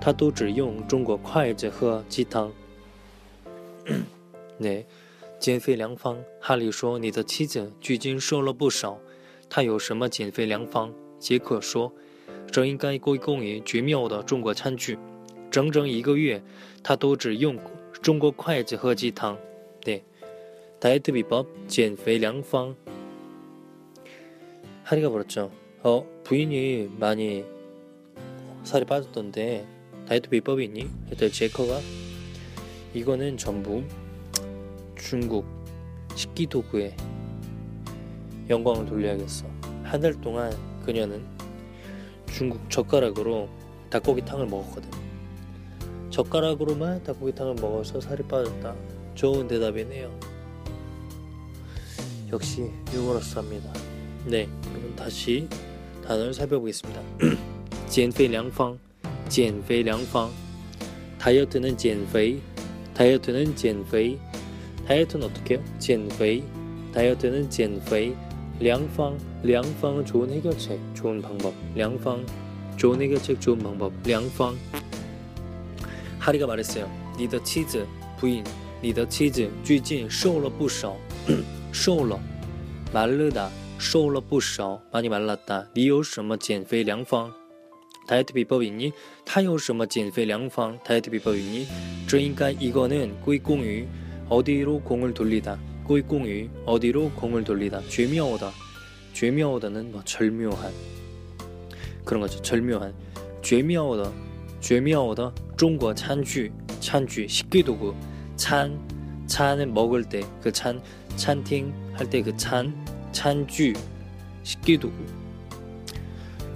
她都只用中国筷子和鸡汤네减肥良方哈利说你的妻子最近瘦了不少她有什么减肥良方杰克说这应该归功于绝妙的中国餐具整整一个月她都只用中国筷子和鸡汤。对，다이어트비법减肥良方。하리가물었죠어부인이많이살이빠졌던데 다이어트비법이있니그랬더니제커가이거는전부중국식기도구에영광을돌려야겠어한달동안그녀는중국젓가락으로닭고기탕을먹었거든 젓가락으로만 닭고기탕을 먹어서 살이 빠졌다. 좋은 대답이네요. 역시 유머러스합니다. 네, 그럼 다시 단어를 살펴보겠습니다. 减肥良方, 减肥良方. 다이어트는 减肥, 다이어트는 减肥. 다이어트는 어떻게 해요? 减肥. 다이어트는 减肥. 良方, 良方 좋은 해결책, 좋은 방법. 良方 좋은 해결책, 좋은 방법. 良方 하리가 말했어요. 你的妻子 부인, 你的妻子最近瘦了不少.瘦了 마르다, 瘦了不少 많이 말랐다. 你有什么减肥良方? 다이어트 비법 있니? 他有什么减肥良方? 다이어트 비법 있니? 这应该 이거는 꾸이공유 어디로 공을 돌리다. 꾸이공유 어디로 공을 돌리다. 绝妙的. 绝妙的는 뭐 절묘한 그런 거죠. 절묘한. 绝妙的 绝妙的 중국 餐具 餐具 식기도구 찬 찬은 먹을 때 그 찬 찬팅 할 때 그 찬 찬주 식기도구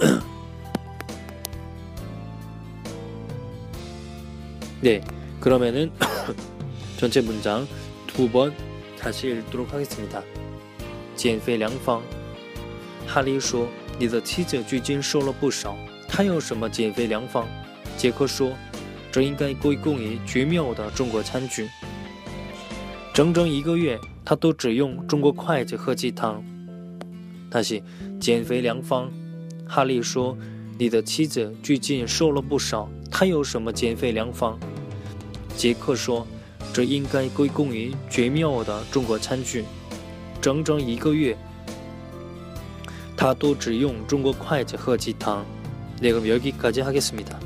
네, 그러면은 전체 문장 두 번 다시 읽도록 하겠습니다. 减肥良方哈利说：“你的妻子最近瘦了不少。”他有什么减肥良方？杰克说：“这应该归功于绝妙的中国餐具。整整一个月，他都只用中国筷子喝鸡汤。”他是减肥良方。 哈利说：“你的妻子最近瘦了不少。她有什么减肥良方？”杰克说：“这应该归功于绝妙的中国餐具。整整一个月，他都只用中国筷子喝鸡汤。” 네, 그럼 여기까지 하겠습니다.